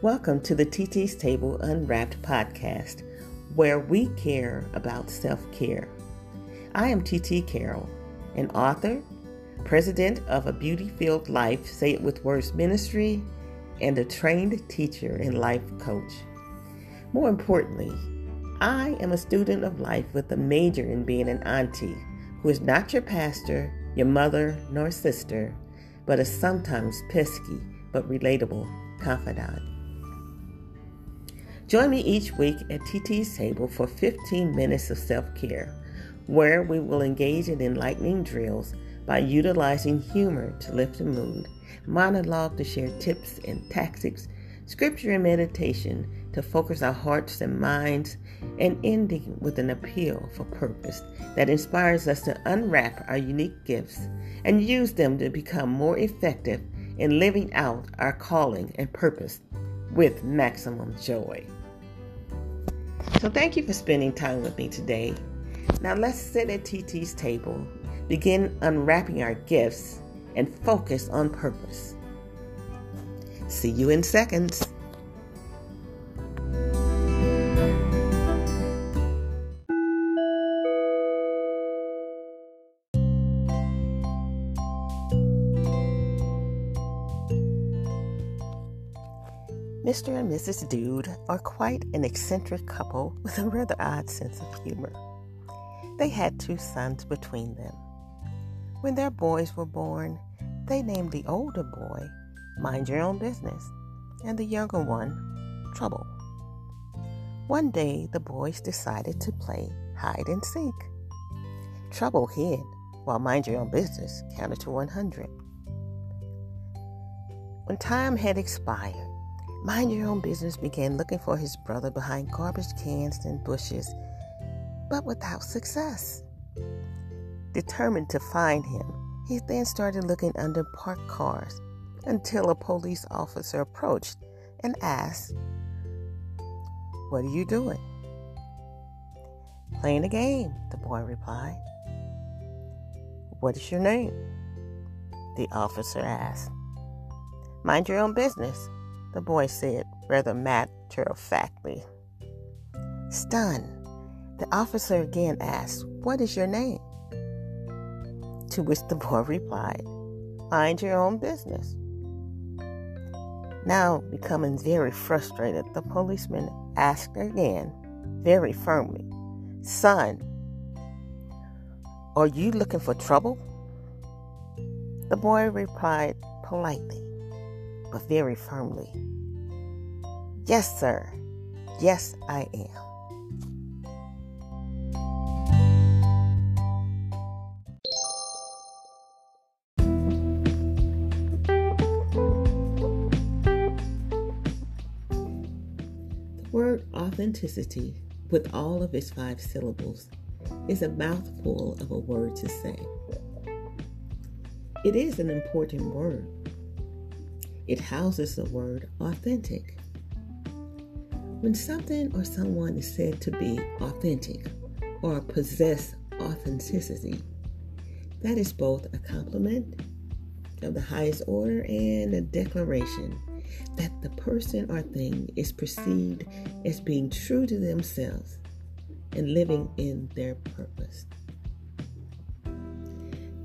Welcome to the TT's Table Unwrapped podcast, where we care about self care. I am TT Carroll, an author, president of a beauty filled life, say it with words ministry, and a trained teacher and life coach. More importantly, I am a student of life with a major in being an auntie who is not your pastor, your mother, nor sister, but a sometimes pesky but relatable confidant. Join me each week at TT's Table for 15 minutes of self care, where we will engage in enlightening drills by utilizing humor to lift the mood, monologue to share tips and tactics, scripture and meditation to focus our hearts and minds, and ending with an appeal for purpose that inspires us to unwrap our unique gifts and use them to become more effective in living out our calling and purpose with maximum joy. So, thank you for spending time with me today. Now, let's sit at TT's table, begin unwrapping our gifts, and focus on purpose. See you in seconds. Mr. and Mrs. Dude are quite an eccentric couple with a rather odd sense of humor. They had two sons between them. When their boys were born, they named the older boy Mind Your Own Business and the younger one Trouble. One day, the boys decided to play hide and seek. Trouble hid while Mind Your Own Business counted to 100. When time had expired, Mind Your Own Business began looking for his brother behind garbage cans and bushes, but without success. Determined to find him, he then started looking under parked cars until a police officer approached and asked, What are you doing? Playing a game, the boy replied. What is your name? The officer asked. Mind your own business, the boy said rather matter of factly. Stunned, the officer again asked, What is your name? To which the boy replied, Mind your own business. Now, becoming very frustrated, the policeman asked again, very firmly, Son, are you looking for trouble? The boy replied politely, but very firmly. Yes, sir. Yes, I am. The word authenticity, with all of its five syllables, is a mouthful of a word to say. It is an important word it houses the word authentic. When something or someone is said to be authentic or possess authenticity, that is both a compliment of the highest order and a declaration that the person or thing is perceived as being true to themselves and living in their purpose.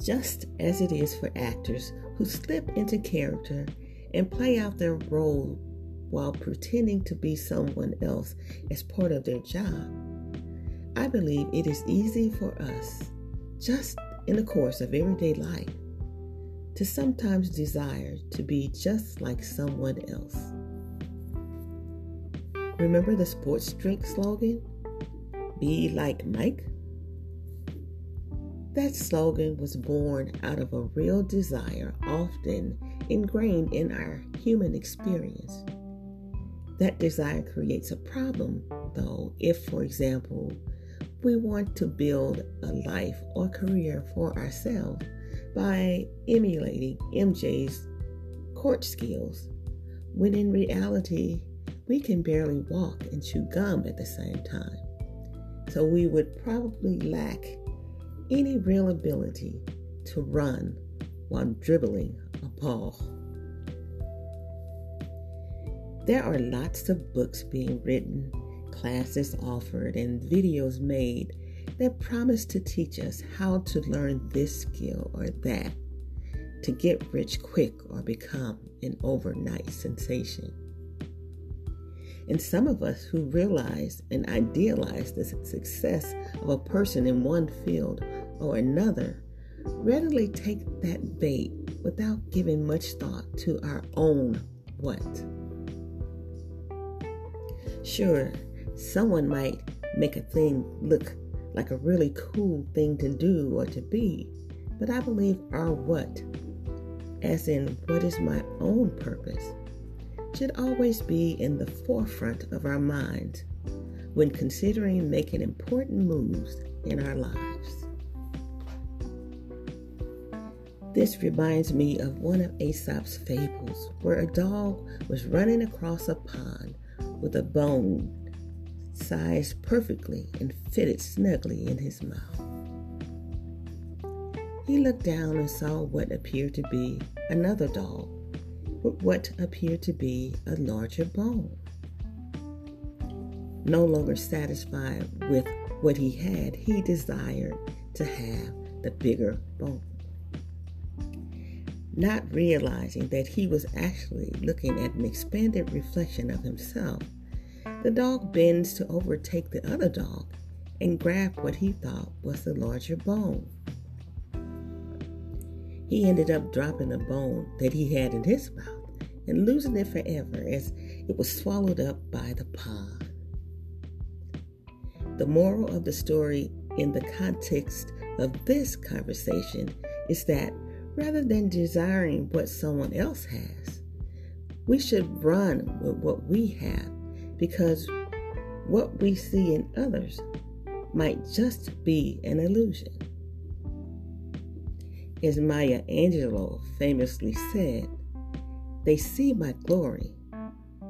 Just as it is for actors who slip into character and play out their role while pretending to be someone else as part of their job. I believe it is easy for us, just in the course of everyday life, to sometimes desire to be just like someone else. Remember the sports drink slogan? Be like Mike? That slogan was born out of a real desire, often ingrained in our human experience. That desire creates a problem, though, if, for example, we want to build a life or career for ourselves by emulating MJ's court skills, when in reality, we can barely walk and chew gum at the same time. So we would probably lack any real ability to run while dribbling a ball. There are lots of books being written, classes offered, and videos made that promise to teach us how to learn this skill or that, to get rich quick or become an overnight sensation. And some of us who realize and idealize the success of a person in one field or another readily take that bait without giving much thought to our own what. Sure, someone might make a thing look like a really cool thing to do or to be, but I believe our what, as in what is my own purpose, should always be in the forefront of our minds when considering making important moves in our lives. This reminds me of one of Aesop's fables where a dog was running across a pond with a bone sized perfectly and fitted snugly in his mouth. He looked down and saw what appeared to be another dog with what appeared to be a larger bone. No longer satisfied with what he had, he desired to have the bigger bone. Not realizing that he was actually looking at an expanded reflection of himself, the dog bends to overtake the other dog and grab what he thought was the larger bone. He ended up dropping the bone that he had in his mouth and losing it forever as it was swallowed up by the pond. The moral of the story in the context of this conversation is that rather than desiring what someone else has, we should run with what we have because what we see in others might just be an illusion. As Maya Angelou famously said, they see my glory,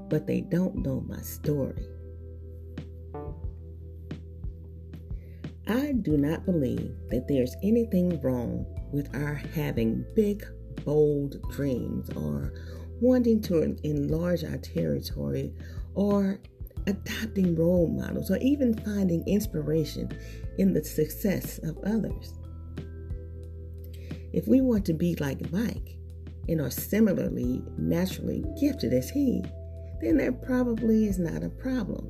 but they don't know my story. I do not believe that there's anything wrong with our having big, bold dreams or wanting to enlarge our territory or adopting role models or even finding inspiration in the success of others. If we want to be like Mike, and are similarly naturally gifted as he, then there probably is not a problem.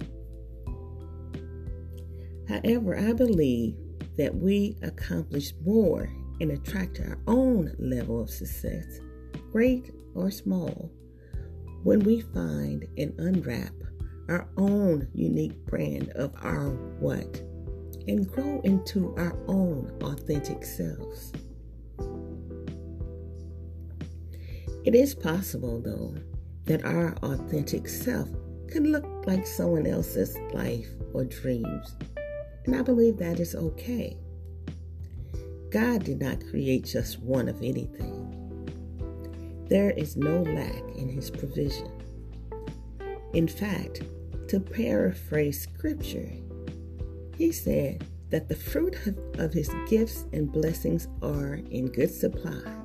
However, I believe that we accomplish more and attract our own level of success, great or small, when we find and unwrap our own unique brand of our what and grow into our own authentic selves. It is possible, though, that our authentic self can look like someone else's life or dreams, and I believe that is okay. God did not create just one of anything. There is no lack in His provision. In fact, to paraphrase scripture, He said that the fruit of, of His gifts and blessings are in good supply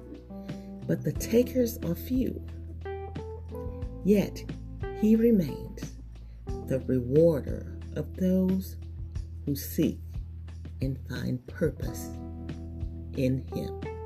but the takers are few. Yet he remains the rewarder of those who seek and find purpose in him.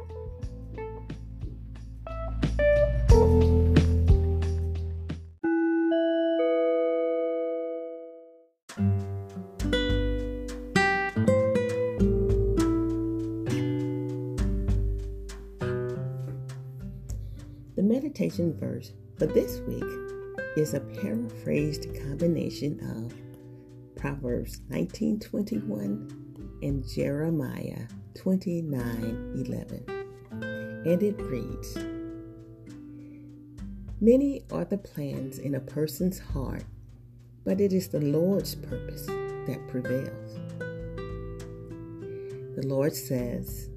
For this week is a paraphrased combination of Proverbs 19:21 and Jeremiah 29:11. And it reads: Many are the plans in a person's heart, but it is the Lord's purpose that prevails. The Lord says,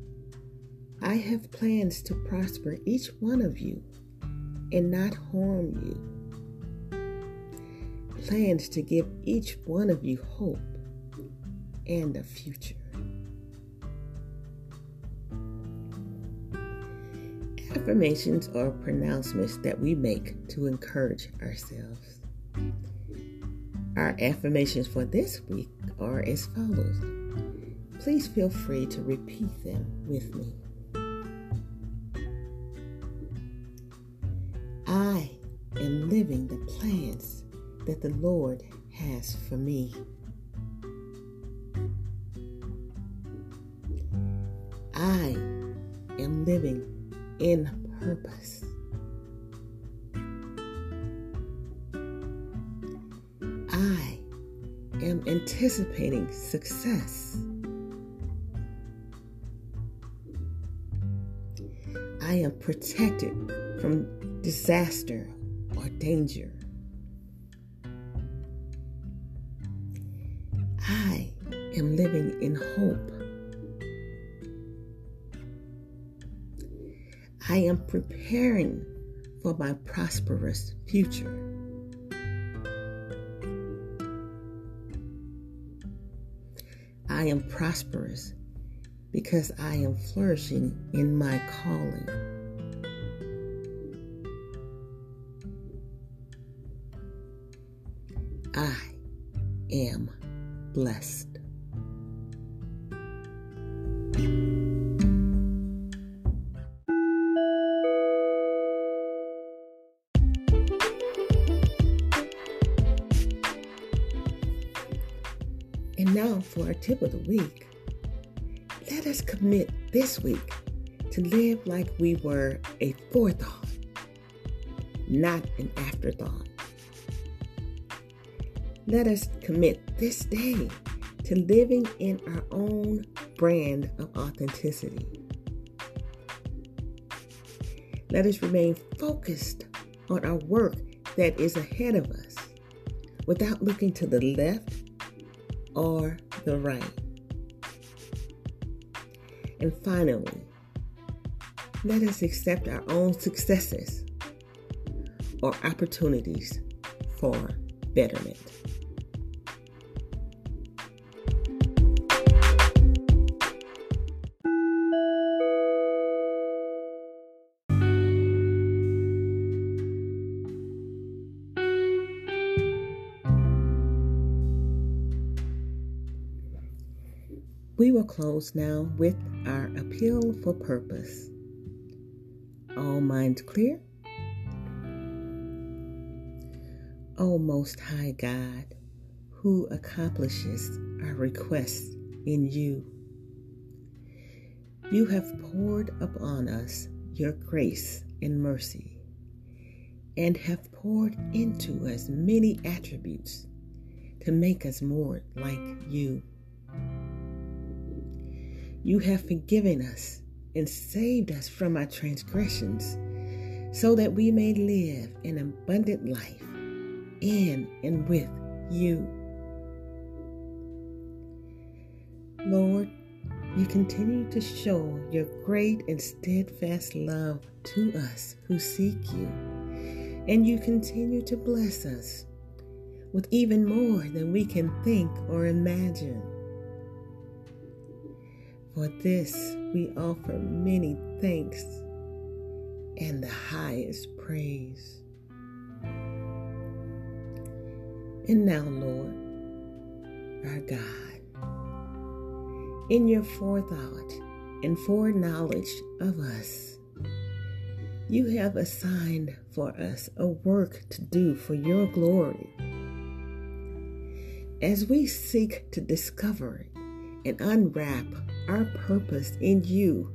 I have plans to prosper each one of you and not harm you. Plans to give each one of you hope and a future. Affirmations are pronouncements that we make to encourage ourselves. Our affirmations for this week are as follows. Please feel free to repeat them with me. The Lord has for me. I am living in purpose. I am anticipating success. I am protected from disaster or danger. Am living in hope. I am preparing for my prosperous future. I am prosperous because I am flourishing in my calling. And now for our tip of the week. Let us commit this week to live like we were a forethought, not an afterthought. Let us commit this day to living in our own brand of authenticity. Let us remain focused on our work that is ahead of us without looking to the left or the right. And finally, let us accept our own successes or opportunities for betterment. We will close now with our appeal for purpose. All minds clear? O Most High God, who accomplishes our requests in you, you have poured upon us your grace and mercy, and have poured into us many attributes to make us more like you. You have forgiven us and saved us from our transgressions so that we may live an abundant life in and with you. Lord, you continue to show your great and steadfast love to us who seek you, and you continue to bless us with even more than we can think or imagine. For this we offer many thanks and the highest praise. And now, Lord, our God, in your forethought and foreknowledge of us, you have assigned for us a work to do for your glory. As we seek to discover and unwrap our purpose in you.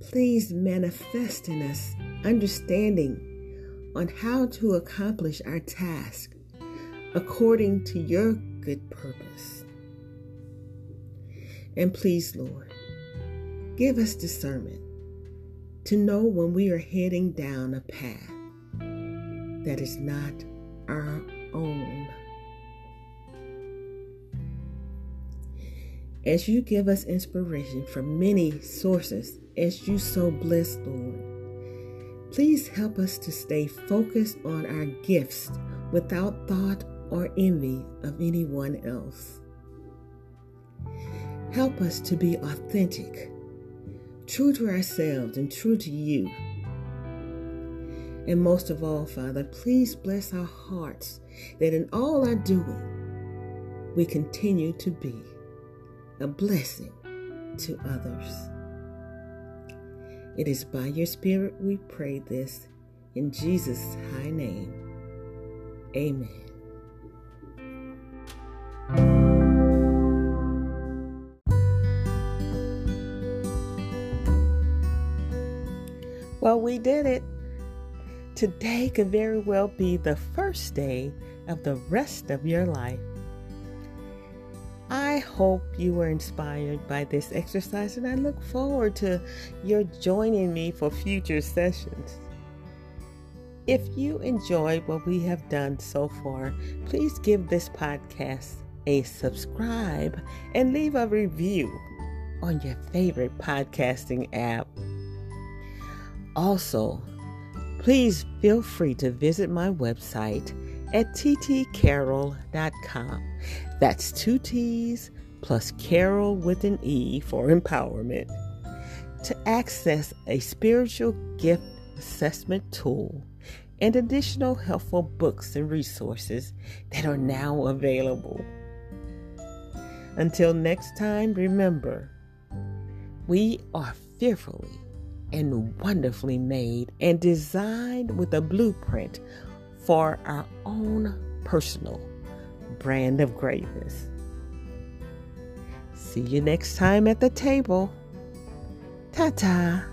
Please manifest in us understanding on how to accomplish our task according to your good purpose. And please, Lord, give us discernment to know when we are heading down a path that is not our own. As you give us inspiration from many sources, as you so bless, Lord, please help us to stay focused on our gifts without thought or envy of anyone else. Help us to be authentic, true to ourselves and true to you. And most of all, Father, please bless our hearts that in all our doing, we continue to be a blessing to others. It is by your Spirit we pray this in Jesus' high name. Amen. Well, we did it. Today could very well be the first day of the rest of your life. Hope you were inspired by this exercise, and I look forward to your joining me for future sessions. If you enjoyed what we have done so far, please give this podcast a subscribe and leave a review on your favorite podcasting app. Also, please feel free to visit my website at ttcarroll.com. That's two T's plus Carol with an E for empowerment. To access a spiritual gift assessment tool and additional helpful books and resources that are now available. Until next time, remember, we are fearfully and wonderfully made and designed with a blueprint for our own personal brand of greatness. See you next time at the table. Ta ta.